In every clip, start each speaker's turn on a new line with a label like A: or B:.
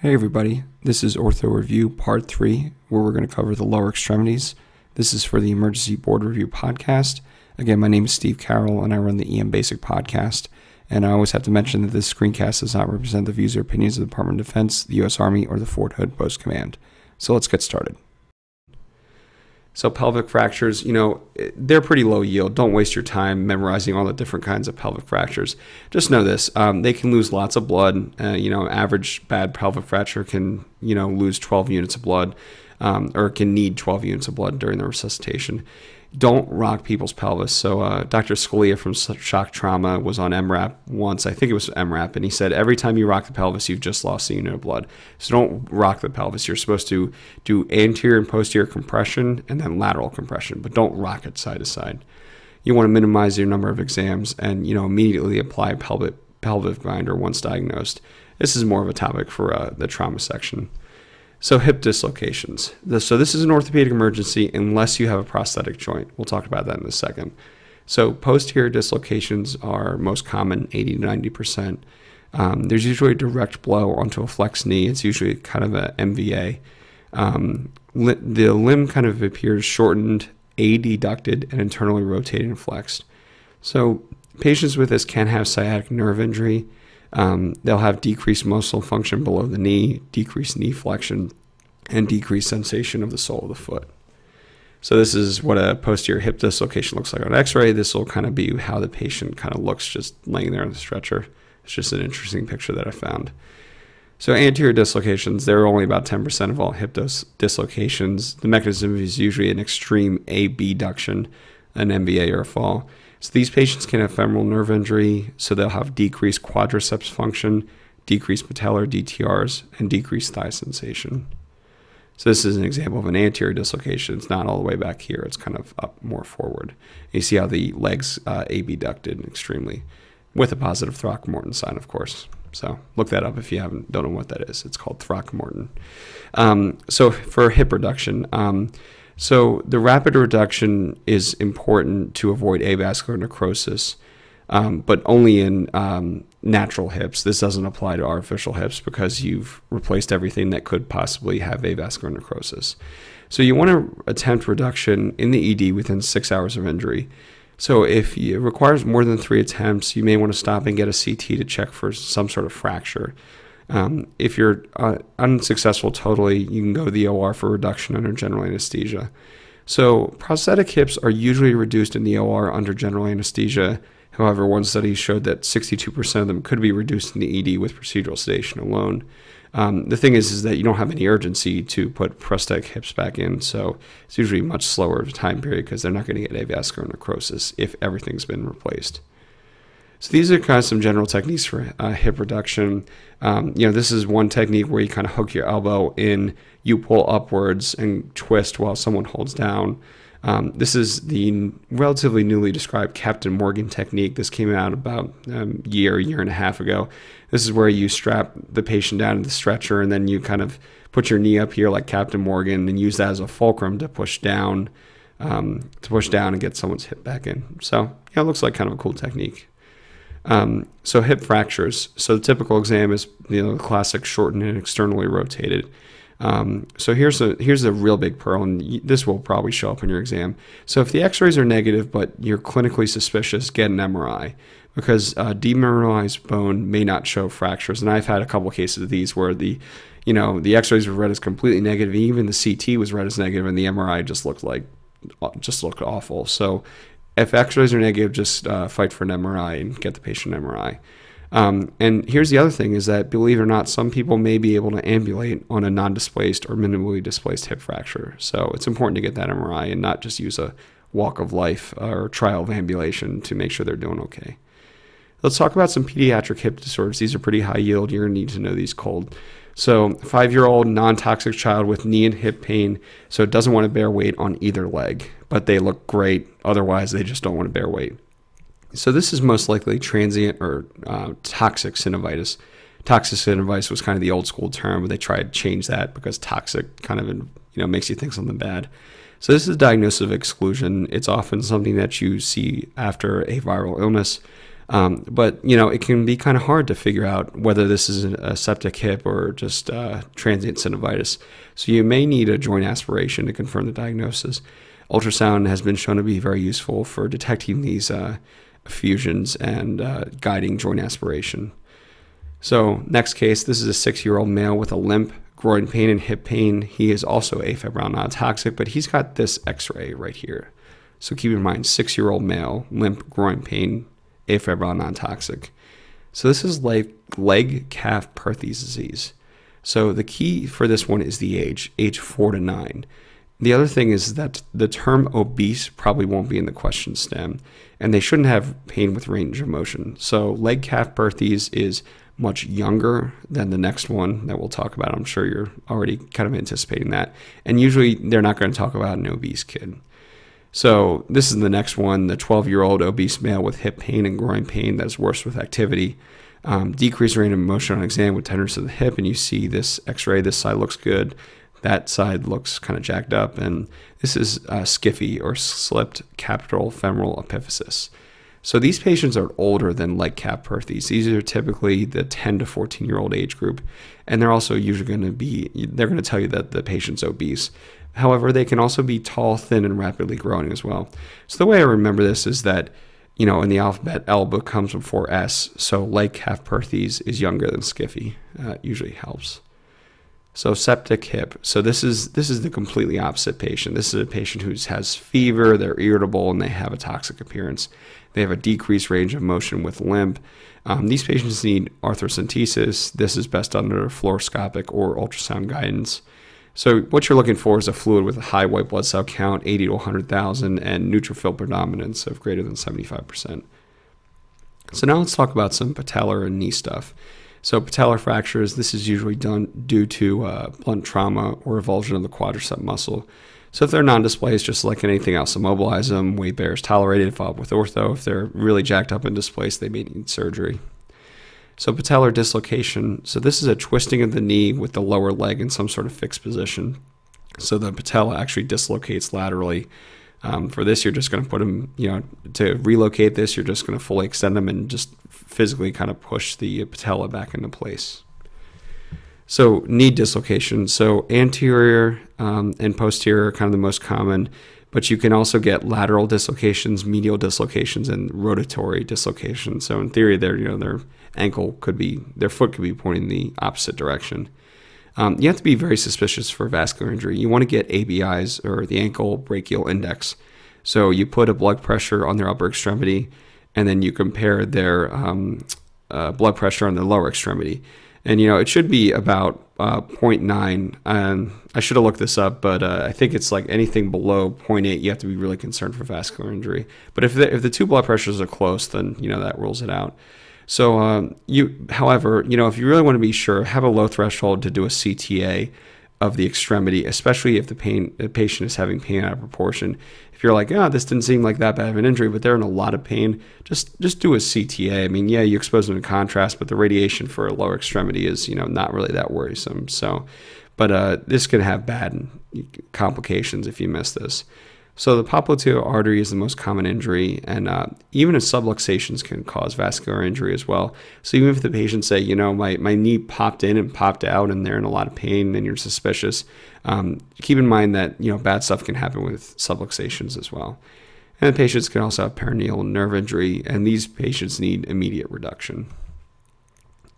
A: Hey everybody, this is Ortho Review Part 3, where we're going to cover the lower extremities. This is for the Emergency Board Review podcast. Again, my name is Steve Carroll and I run the EM Basic podcast. And I always have to mention that this screencast does not represent the views or opinions of the Department of Defense, the U.S. Army, or the Fort Hood Post Command. So let's get started. So pelvic fractures, you know, they're pretty low yield. Don't waste your time memorizing all the different kinds of pelvic fractures. Just know this: um, they can lose lots of blood. Uh, you know, average bad pelvic fracture can, you know, lose 12 units of blood, um, or can need 12 units of blood during the resuscitation don't rock people's pelvis. So uh, Dr. Scalea from Shock Trauma was on EM:RAP once. I think it was EM:RAP, and he said every time you rock the pelvis, you've just lost a unit of blood. So don't rock the pelvis. You're supposed to do anterior and posterior compression and then lateral compression, but don't rock it side to side. You want to minimize your number of exams and you know immediately apply pelvic pelvic binder once diagnosed. This is more of a topic for uh, the trauma section. So, hip dislocations. So, this is an orthopedic emergency unless you have a prosthetic joint. We'll talk about that in a second. So, posterior dislocations are most common, 80 to 90%. Um, there's usually a direct blow onto a flexed knee. It's usually kind of a MVA. Um, li- the limb kind of appears shortened, adducted, and internally rotated and flexed. So, patients with this can have sciatic nerve injury um, they'll have decreased muscle function below the knee, decreased knee flexion, and decreased sensation of the sole of the foot. So this is what a posterior hip dislocation looks like on X-ray. This will kind of be how the patient kind of looks just laying there on the stretcher. It's just an interesting picture that I found. So anterior dislocations, they're only about 10% of all hip dis- dislocations. The mechanism is usually an extreme abduction, an MVA or a fall. So these patients can have femoral nerve injury, so they'll have decreased quadriceps function, decreased patellar DTRs, and decreased thigh sensation. So this is an example of an anterior dislocation. It's not all the way back here. It's kind of up more forward. You see how the legs uh, abducted extremely, with a positive Throckmorton sign, of course. So look that up if you haven't don't know what that is. It's called Throckmorton. Um, so for hip reduction, um, so the rapid reduction is important to avoid avascular necrosis, um, but only in um, natural hips. This doesn't apply to artificial hips because you've replaced everything that could possibly have avascular necrosis. So you want to attempt reduction in the ED within six hours of injury. So if it requires more than three attempts, you may want to stop and get a CT to check for some sort of fracture. Um, if you're uh, unsuccessful totally, you can go to the OR for reduction under general anesthesia. So, prosthetic hips are usually reduced in the OR under general anesthesia. However, one study showed that 62% of them could be reduced in the ED with procedural sedation alone. Um, the thing is, is that you don't have any urgency to put prosthetic hips back in, so it's usually much slower time period because they're not going to get avascular necrosis if everything's been replaced. So these are kind of some general techniques for uh, hip reduction. Um, you know, this is one technique where you kind of hook your elbow in, you pull upwards and twist while someone holds down. Um, this is the relatively newly described Captain Morgan technique. This came out about a um, year, year and a half ago. This is where you strap the patient down to the stretcher and then you kind of put your knee up here like Captain Morgan and use that as a fulcrum to push down, um, to push down and get someone's hip back in. So yeah, it looks like kind of a cool technique. Um, so hip fractures. So the typical exam is you know the classic shortened and externally rotated. Um, so here's a here's a real big pearl, and this will probably show up in your exam. So if the X-rays are negative, but you're clinically suspicious, get an MRI because uh, demineralized bone may not show fractures. And I've had a couple of cases of these where the you know the X-rays were read as completely negative, even the CT was read as negative, and the MRI just looked like just looked awful. So if x-rays are negative, just uh, fight for an MRI and get the patient an MRI. Um, and here's the other thing is that, believe it or not, some people may be able to ambulate on a non-displaced or minimally displaced hip fracture. So it's important to get that MRI and not just use a walk of life or trial of ambulation to make sure they're doing okay. Let's talk about some pediatric hip disorders. These are pretty high yield. You're going to need to know these cold. So, five year old non toxic child with knee and hip pain, so it doesn't want to bear weight on either leg, but they look great. Otherwise, they just don't want to bear weight. So, this is most likely transient or uh, toxic synovitis. Toxic synovitis was kind of the old school term, but they tried to change that because toxic kind of you know makes you think something bad. So, this is a diagnosis of exclusion. It's often something that you see after a viral illness. Um, but you know, it can be kind of hard to figure out whether this is a septic hip or just uh, transient synovitis. So you may need a joint aspiration to confirm the diagnosis. Ultrasound has been shown to be very useful for detecting these uh, effusions and uh, guiding joint aspiration. So next case, this is a six-year-old male with a limp, groin pain, and hip pain. He is also afebrile non-toxic, but he's got this X-ray right here. So keep in mind, six-year-old male, limp, groin pain, afebrile non-toxic. So this is like Legg-Calvé-Perthes disease. So the key for this one is the age, age four to nine. The other thing is that the term obese probably won't be in the question stem, and they shouldn't have pain with range of motion. So Legg-Calvé-Perthes is much younger than the next one that we'll talk about. I'm sure you're already kind of anticipating that. And usually they're not going to talk about an obese kid. So this is the next one the 12 year old obese male with hip pain and groin pain that's worse with activity. Um, decreased range of motion on exam with tenderness of the hip, and you see this x ray. This side looks good. That side looks kind of jacked up. And this is uh, SCFE or slipped capital femoral epiphysis. So these patients are older than Legg-Calvé-Perthes. These are typically the 10 to 14 year old age group, and they're also usually going to be they're going to tell you that the patient's obese. However, they can also be tall, thin, and rapidly growing as well. So the way I remember this is that, you know, in the alphabet, L comes before S. So Legg-Calvé-Perthes is younger than skiffy. Uh, usually helps. So septic hip. So this is this is the completely opposite patient. This is a patient who has fever, they're irritable, and they have a toxic appearance. They have a decreased range of motion with limp. Um, these patients need arthrocentesis. This is best under fluoroscopic or ultrasound guidance. So what you're looking for is a fluid with a high white blood cell count, 80 to 100,000, and neutrophil predominance of greater than 75%. So now let's talk about some patellar and knee stuff. So patellar fractures, this is usually done due to uh, blunt trauma or avulsion of the quadricep muscle. So if they're non-displaced, just like anything else, immobilize them. Weight bears tolerated, follow up with ortho. If they're really jacked up and displaced, they may need surgery. So patellar dislocation. So this is a twisting of the knee with the lower leg in some sort of fixed position. So the patella actually dislocates laterally. Um, for this, you're just going to put them, you know, to relocate this, you're just going to fully extend them and just physically kind of push the patella back into place. So knee dislocation. So anterior um, and posterior are kind of the most common, but you can also get lateral dislocations, medial dislocations, and rotatory dislocations. So in theory, there, you know, they're ankle could be, their foot could be pointing the opposite direction. Um, you have to be very suspicious for vascular injury. You want to get ABIs or the ankle brachial index. So you put a blood pressure on their upper extremity, and then you compare their um, uh, blood pressure on the lower extremity. And you know it should be about uh, 0.9. And I should have looked this up, but uh, I think it's like anything below 0.8, you have to be really concerned for vascular injury. But if the, if the two blood pressures are close, then you know that rules it out. So um, you, however, you know, if you really want to be sure, have a low threshold to do a CTA of the extremity, especially if the pain the patient is having pain out of proportion. If you're like, oh, this didn't seem like that bad of an injury, but they're in a lot of pain, just just do a CTA. I mean, yeah, you expose them to contrast, but the radiation for a lower extremity is, you know, not really that worrisome. So, but uh, this can have bad complications if you miss this. So the popliteal artery is the most common injury, and uh, even a subluxations can cause vascular injury as well. So even if the patient say, you know, my, my knee popped in and popped out, and they're in a lot of pain, and you're suspicious, um, keep in mind that you know bad stuff can happen with subluxations as well. And the patients can also have peroneal nerve injury, and these patients need immediate reduction.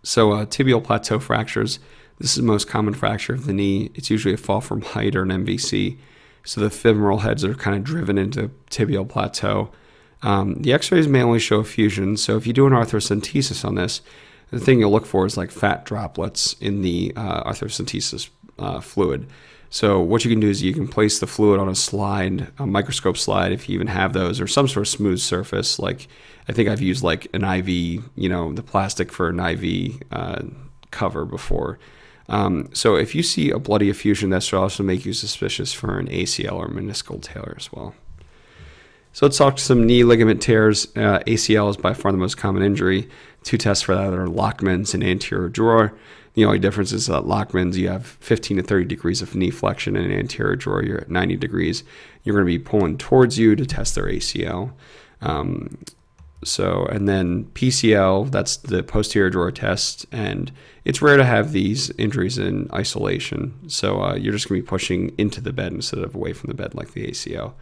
A: So uh, tibial plateau fractures. This is the most common fracture of the knee. It's usually a fall from height or an MVC. So the femoral heads are kind of driven into tibial plateau. Um, the x-rays may only show effusion. So if you do an arthrocentesis on this, the thing you'll look for is like fat droplets in the uh, arthrocentesis uh, fluid. So what you can do is you can place the fluid on a slide, a microscope slide, if you even have those, or some sort of smooth surface. Like I think I've used like an IV, you know, the plastic for an IV uh, cover before. Um, so if you see a bloody effusion, that should also make you suspicious for an ACL or meniscal tear as well. So let's talk some knee ligament tears. Uh, ACL is by far the most common injury. Two tests for that are Lachman's and anterior drawer. The only difference is that Lachman's, you have 15 to 30 degrees of knee flexion, and anterior drawer, you're at 90 degrees. You're going to be pulling towards you to test their ACL. Um, So, and then PCL, that's the posterior drawer test, and it's rare to have these injuries in isolation. So, uh, you're just going to be pushing into the bed instead of away from the bed like the ACL.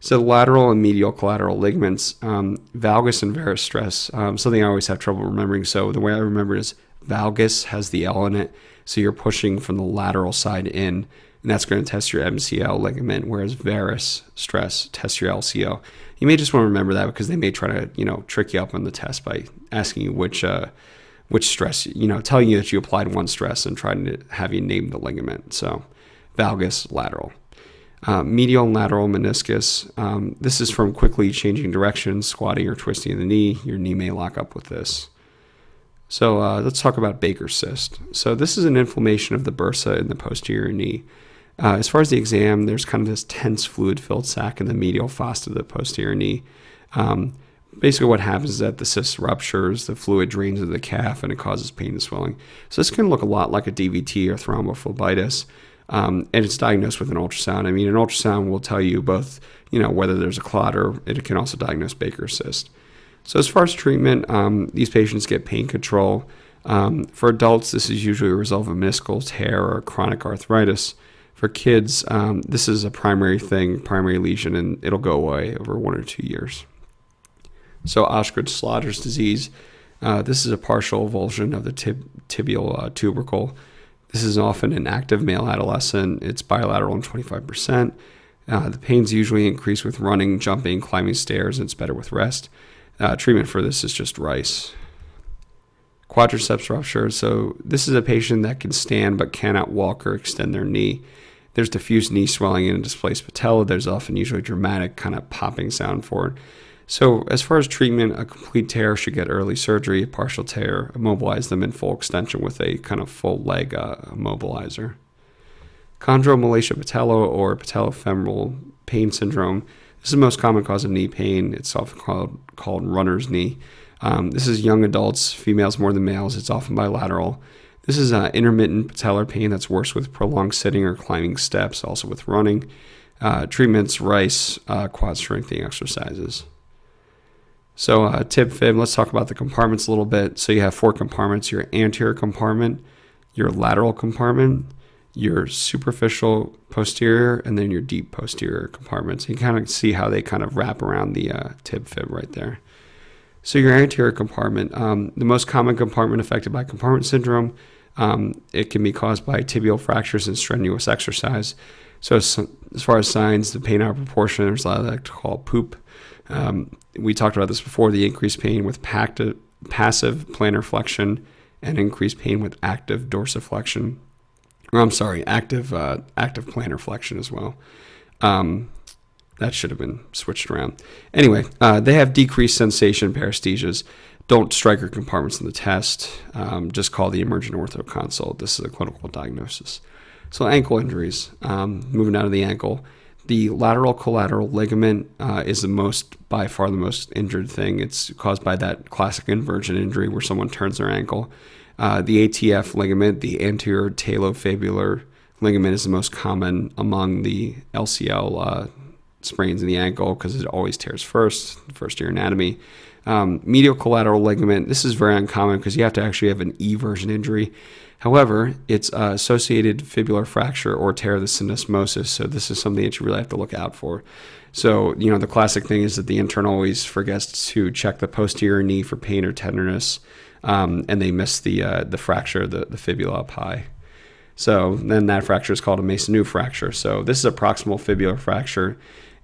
A: So, lateral and medial collateral ligaments, um, valgus and varus stress, um, something I always have trouble remembering. So, the way I remember is valgus has the L in it. So, you're pushing from the lateral side in, and that's going to test your MCL ligament, whereas varus stress tests your LCL. You may just want to remember that because they may try to, you know, trick you up on the test by asking you which uh, which stress, you know, telling you that you applied one stress and trying to have you name the ligament. So, valgus lateral. Uh, medial and lateral meniscus. Um, this is from quickly changing directions, squatting or twisting the knee. Your knee may lock up with this. So uh, let's talk about Baker's cyst. So this is an inflammation of the bursa in the posterior knee. Uh, as far as the exam, there's kind of this tense fluid-filled sac in the medial fossa of the posterior knee. Um, basically, what happens is that the cyst ruptures, the fluid drains into the calf, and it causes pain and swelling. So this can look a lot like a DVT or thrombophlebitis, um, and it's diagnosed with an ultrasound. I mean, an ultrasound will tell you both, you know, whether there's a clot or it can also diagnose Baker's cyst. So as far as treatment, um, these patients get pain control. Um, for adults, this is usually a result of a meniscal tear or chronic arthritis. For kids, um, this is a primary thing, primary lesion, and it'll go away over one or two years. So, Osgood-Schlatter's disease, uh, this is a partial avulsion of the tib- tibial uh, tubercle. This is often an active male adolescent. It's bilateral in 25%. Uh, the pains usually increase with running, jumping, climbing stairs, and it's better with rest. Uh, treatment for this is just rice quadriceps rupture. So this is a patient that can stand but cannot walk or extend their knee. There's diffuse knee swelling and a displaced patella. There's often usually dramatic kind of popping sound for it. So as far as treatment, a complete tear should get early surgery. A partial tear, immobilize them in full extension with a kind of full leg uh, immobilizer. Chondromalacia patella or patellofemoral pain syndrome. This is the most common cause of knee pain. It's often called called runner's knee. Um, this is young adults, females more than males. It's often bilateral. This is uh, intermittent patellar pain that's worse with prolonged sitting or climbing steps, also with running. Uh, treatments, rice, uh, quad strengthening exercises. So, uh, tib fib, let's talk about the compartments a little bit. So, you have four compartments your anterior compartment, your lateral compartment, your superficial posterior, and then your deep posterior compartments. You kind of see how they kind of wrap around the uh, tib fib right there. So your anterior compartment, um, the most common compartment affected by compartment syndrome, um, it can be caused by tibial fractures and strenuous exercise. So as, as far as signs, the pain out of proportion, there's a lot of that called poop. Um, we talked about this before, the increased pain with passive plantar flexion and increased pain with active dorsiflexion. Or I'm sorry, active uh, active plantar flexion as well. Um, that should have been switched around. Anyway, uh, they have decreased sensation paresthesias. Don't strike Stryker compartments in the test. Um, just call the emergent ortho consult. This is a clinical diagnosis. So ankle injuries. Um, moving out of the ankle, the lateral collateral ligament uh, is the most, by far, the most injured thing. It's caused by that classic inversion injury where someone turns their ankle. Uh, the ATF ligament, the anterior talofibular ligament, is the most common among the LCL sprains in the ankle because it always tears first, first year anatomy. Um, medial collateral ligament, this is very uncommon because you have to actually have an eversion injury. However, it's uh, associated fibular fracture or tear of the syndesmosis, so this is something that you really have to look out for. So, you know, the classic thing is that the intern always forgets to check the posterior knee for pain or tenderness, um, and they miss the uh, the fracture, the, the fibula up high. So then that fracture is called a Maisonneuve fracture. So this is a proximal fibular fracture.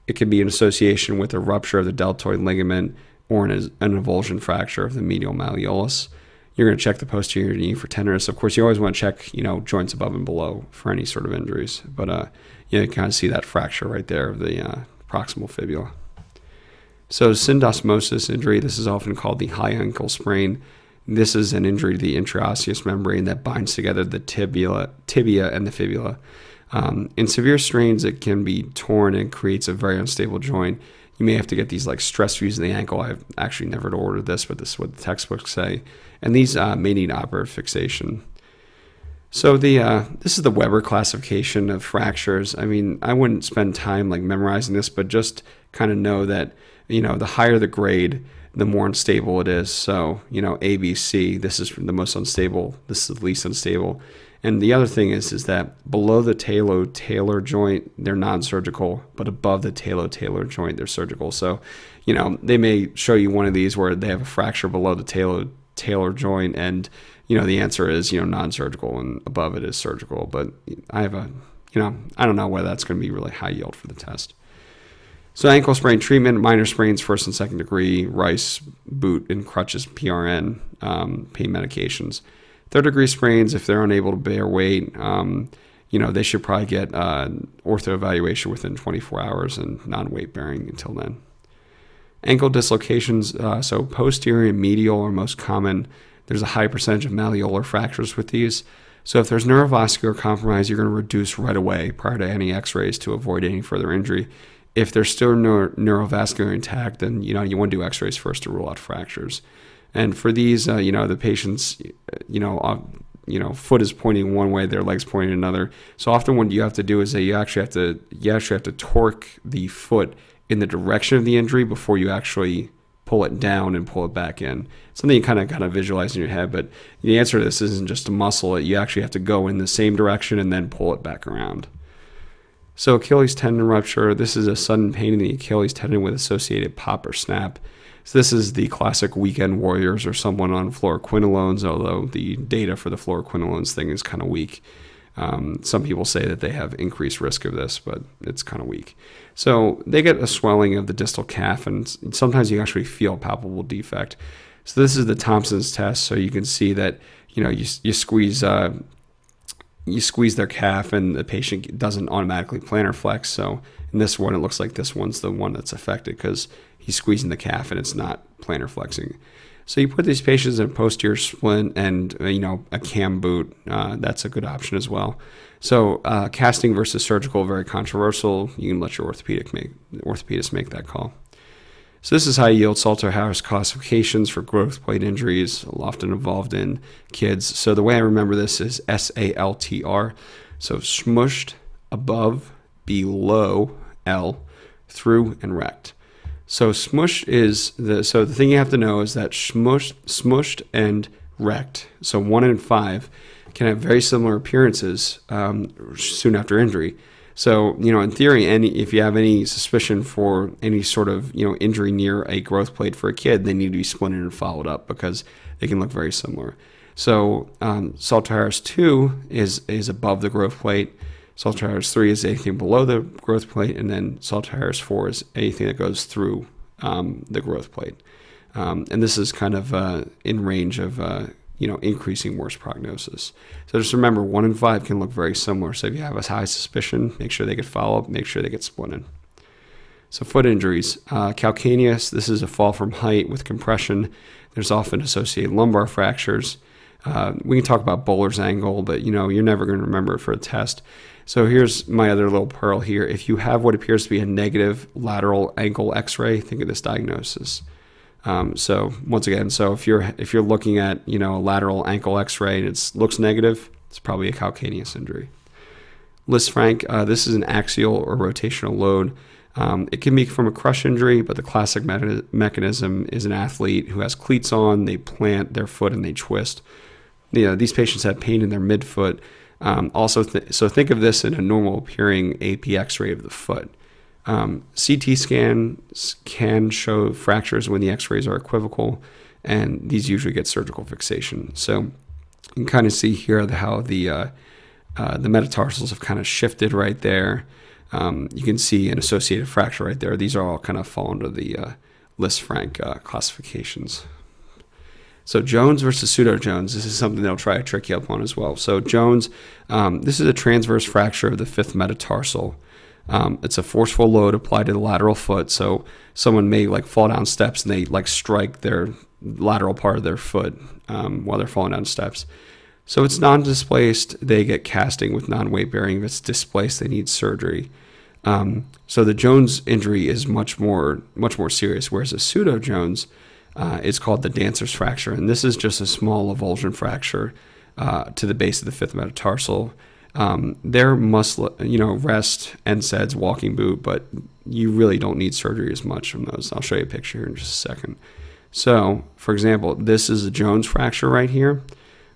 A: It can be in association with a rupture of the deltoid ligament or an, an avulsion fracture of the medial malleolus. You're going to check the posterior knee for tenderness. Of course, you always want to check, you know, joints above and below for any sort of injuries. But uh, you, know, you kind of see that fracture right there of the uh, proximal fibula. So syndesmosis injury, this is often called the high ankle sprain. This is an injury to the interosseous membrane that binds together the tibia, tibia and the fibula. Um, in severe strains, it can be torn and creates a very unstable joint. You may have to get these like stress views in the ankle. I've actually never ordered this, but this is what the textbooks say. And these uh, may need operative fixation. So the uh, this is the Weber classification of fractures. I mean, I wouldn't spend time like memorizing this, but just kind of know that you know the higher the grade, the more unstable it is. So, you know, ABC, this is the most unstable, this is the least unstable. And the other thing is, is that below the talo-talar joint, they're non-surgical, but above the talo-talar joint, they're surgical. So, you know, they may show you one of these where they have a fracture below the talo-talar joint, and you know, the answer is you know non-surgical, and above it is surgical. But I have a, you know, I don't know whether that's going to be really high yield for the test. So ankle sprain treatment, minor sprains, first and second degree, rice, boot, and crutches, PRN, um, pain medications. Third degree sprains, if they're unable to bear weight, um, you know, they should probably get uh, ortho evaluation within 24 hours and non-weight bearing until then. Ankle dislocations, uh, so posterior and medial are most common. There's a high percentage of malleolar fractures with these. So if there's neurovascular compromise, you're going to reduce right away prior to any x-rays to avoid any further injury if they're still neuro- neurovascular intact, then you know you want to do X-rays first to rule out fractures. And for these, uh, you know, the patients, you know, uh, you know, foot is pointing one way, their legs pointing another. So often, what you have to do is that you actually have to you actually have to torque the foot in the direction of the injury before you actually pull it down and pull it back in. Something you kind of kind of visualize in your head, but the answer to this isn't just to muscle it. You actually have to go in the same direction and then pull it back around. So, Achilles tendon rupture this is a sudden pain in the Achilles tendon with associated pop or snap. So, this is the classic weekend warriors or someone on fluoroquinolones, although the data for the fluoroquinolones thing is kind of weak. Um, some people say that they have increased risk of this, but it's kind of weak. So, they get a swelling of the distal calf, and sometimes you actually feel palpable defect. So, this is the Thompson's test. So, you can see that you know you, you squeeze uh, you squeeze their calf and the patient doesn't automatically plantar flex. So in this one, it looks like this one's the one that's affected because he's squeezing the calf and it's not plantar flexing. So you put these patients in a posterior splint and uh, you know a cam boot. Uh, that's a good option as well. So uh, casting versus surgical, very controversial. You can let your orthopedic make orthopedist make that call. So this is high yield Salter-Harris classifications for growth plate injuries, often involved in kids. So the way I remember this is S-A-L-T-R. So smushed, above, below, L, through, and rect. So smushed is the so the thing you have to know is that smushed, smushed and wrecked. So one in five can have very similar appearances um, soon after injury. So, you know, in theory, any if you have any suspicion for any sort of, you know, injury near a growth plate for a kid, they need to be splinted and followed up because they can look very similar. So, um, Salter-Harris 2 is, is above the growth plate. Salter-Harris 3 is anything below the growth plate. And then Salter-Harris 4 is anything that goes through um, the growth plate. Um, and this is kind of uh, in range of uh, you know, increasing worse prognosis. So just remember, one in five can look very similar. So if you have a high suspicion, make sure they get follow up, make sure they get splinted. So foot injuries, uh, calcaneus. This is a fall from height with compression. There's often associated lumbar fractures. Uh, we can talk about Böhler's angle, but you know you're never going to remember it for a test. So here's my other little pearl here. If you have what appears to be a negative lateral ankle X-ray, think of this diagnosis. Um, so once again, so if you're if you're looking at you know a lateral ankle X-ray and it looks negative, it's probably a calcaneus injury. Lisfranc, uh, this is an axial or rotational load. Um, it can be from a crush injury, but the classic me- mechanism is an athlete who has cleats on, they plant their foot and they twist. You know, these patients have pain in their midfoot. Um, also, th- so think of this in a normal appearing AP X-ray of the foot. Um, CT scans can show fractures when the x rays are equivocal, and these usually get surgical fixation. So you can kind of see here how the, uh, uh, the metatarsals have kind of shifted right there. Um, you can see an associated fracture right there. These are all kind of fall under the uh, Lisfranc uh, classifications. So Jones versus pseudo Jones. This is something they'll try to trick you up on as well. So Jones, um, this is a transverse fracture of the fifth metatarsal. Um, it's a forceful load applied to the lateral foot. So someone may like fall down steps and they like strike their lateral part of their foot um, while they're falling down steps. So it's non-displaced. They get casting with non-weight bearing. If it's displaced, they need surgery. Um, so the Jones injury is much more much more serious. Whereas a pseudo Jones, uh, it's called the dancer's fracture, and this is just a small avulsion fracture uh, to the base of the fifth metatarsal um, they're must, you know, rest, and NSAIDs, walking boot, but you really don't need surgery as much from those. I'll show you a picture here in just a second. So, for example, this is a Jones fracture right here,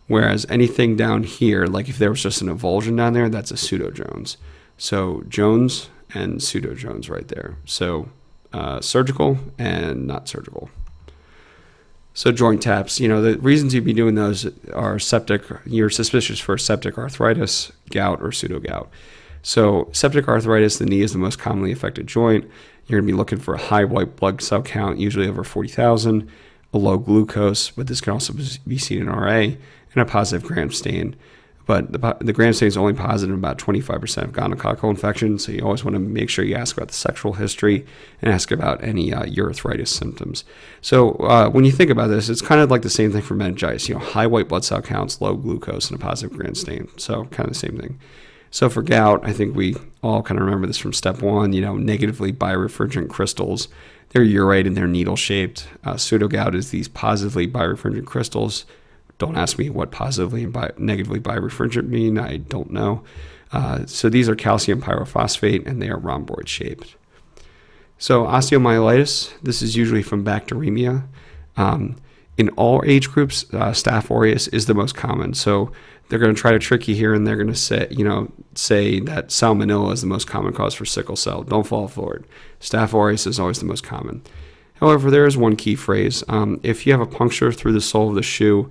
A: whereas anything down here, like if there was just an avulsion down there, that's a pseudo Jones. So, Jones and pseudo Jones right there. So, uh, surgical and not surgical. So joint taps, you know, the reasons you'd be doing those are septic, you're suspicious for septic arthritis, gout, or pseudo gout. So septic arthritis, the knee is the most commonly affected joint. You're going to be looking for a high white blood cell count, usually over 40,000, a low glucose, but this can also be seen in RA, and a positive gram stain. But the, the gram stain is only positive in about 25% of gonococcal infections, so you always want to make sure you ask about the sexual history and ask about any uh, urethritis symptoms. So uh, when you think about this, it's kind of like the same thing for meningitis. You know, high white blood cell counts, low glucose, and a positive gram stain. So kind of the same thing. So for gout, I think we all kind of remember this from step one. You know, negatively birefringent crystals. They're urate and they're needle shaped. Uh, pseudo gout is these positively birefringent crystals don't ask me what positively and bi- negatively birefringent mean. I don't know. Uh, so these are calcium pyrophosphate and they are rhomboid shaped. So osteomyelitis, this is usually from bacteremia. Um, in all age groups, uh, Staph aureus is the most common. So they're going to try to trick you here, and they're going to say, you know, say that salmonella is the most common cause for sickle cell. Don't fall for it. Staph aureus is always the most common. However, there is one key phrase. Um, if you have a puncture through the sole of the shoe,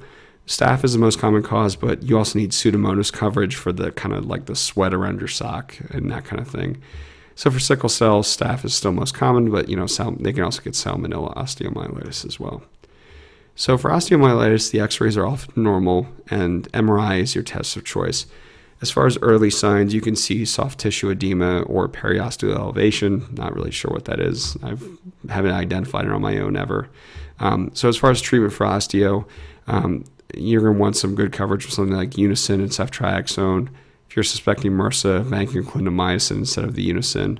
A: Staph is the most common cause, but you also need Pseudomonas coverage for the kind of like the sweat around your sock and that kind of thing. So for sickle cell, staph is still most common, but you know sal- they can also get salmonella osteomyelitis as well. So for osteomyelitis, the X-rays are often normal, and MRI is your test of choice. As far as early signs, you can see soft tissue edema or periosteal elevation. Not really sure what that is. I haven't identified it on my own ever. Um, so as far as treatment for osteo, um, you're going to want some good coverage with something like Unasyn and ceftriaxone. If you're suspecting MRSA, vancomycin clindamycin instead of the Unasyn.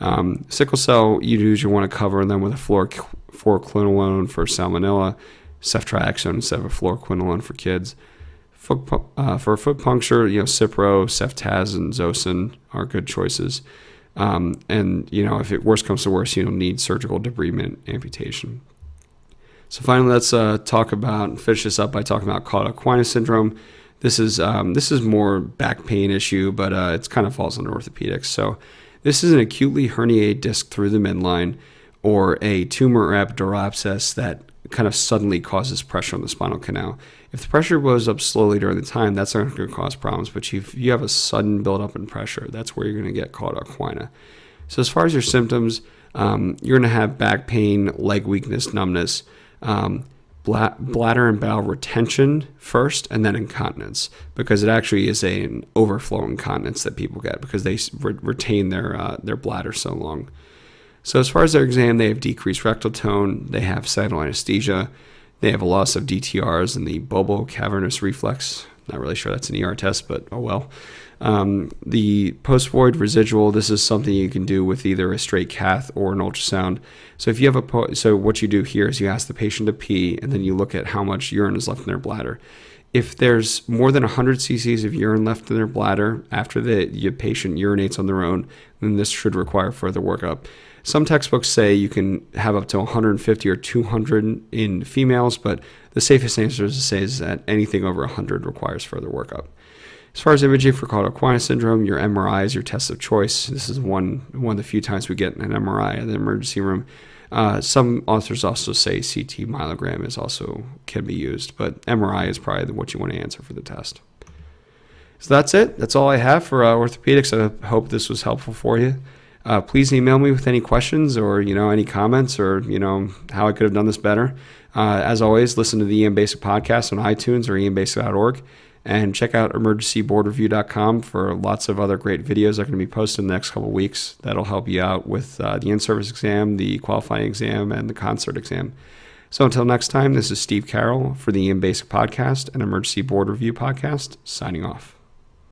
A: Um, sickle cell, you usually want to cover them with a fluoroquinolone for salmonella, ceftriaxone instead of a fluoroquinolone for kids. Foot, uh, for foot puncture, you know, Cipro, Ceftaz, and Zosyn are good choices. Um, and, you know, if it worse comes to worse, you'll need surgical debridement amputation. So finally, let's uh, talk about finish this up by talking about Cauda equina syndrome. This is um, this is more back pain issue, but uh, it kind of falls under orthopedics. So this is an acutely herniated disc through the midline, or a tumor or epidural abscess that kind of suddenly causes pressure on the spinal canal. If the pressure goes up slowly during the time, that's not going to cause problems. But if you have a sudden buildup in pressure, that's where you're going to get cauda equina. So as far as your symptoms, um, you're going to have back pain, leg weakness, numbness um, bladder and bowel retention first and then incontinence because it actually is a, an overflow incontinence that people get because they re- retain their uh, their bladder so long. So as far as their exam, they have decreased rectal tone, they have saddle anesthesia, they have a loss of DTRs and the bulbo-cavernous reflex. Not really sure that's an ER test, but oh well. Um, the post void residual, this is something you can do with either a straight cath or an ultrasound. So if you have a po- so what you do here is you ask the patient to pee, and then you look at how much urine is left in their bladder. If there's more than 100 cc's of urine left in their bladder after the patient urinates on their own, then this should require further workup. Some textbooks say you can have up to 150 or 200 in females, but the safest answer is to say is that anything over 100 requires further workup. As far as imaging for Cauda syndrome, your MRI is your test of choice. This is one one of the few times we get an MRI in the emergency room. Uh, some authors also say CT myelogram is also can be used, but MRI is probably what you want to answer for the test. So that's it. That's all I have for uh, orthopedics. I hope this was helpful for you. Uh, please email me with any questions or you know any comments or you know how I could have done this better. Uh, as always, listen to the EM Basic podcast on iTunes or embasic.org. And check out emergencyboardreview.com for lots of other great videos that are going to be posted in the next couple weeks. That'll help you out with uh, the in service exam, the qualifying exam, and the ConCert exam. So until next time, this is Steve Carroll for the EM Basic Podcast and Emergency Board Review Podcast, signing off.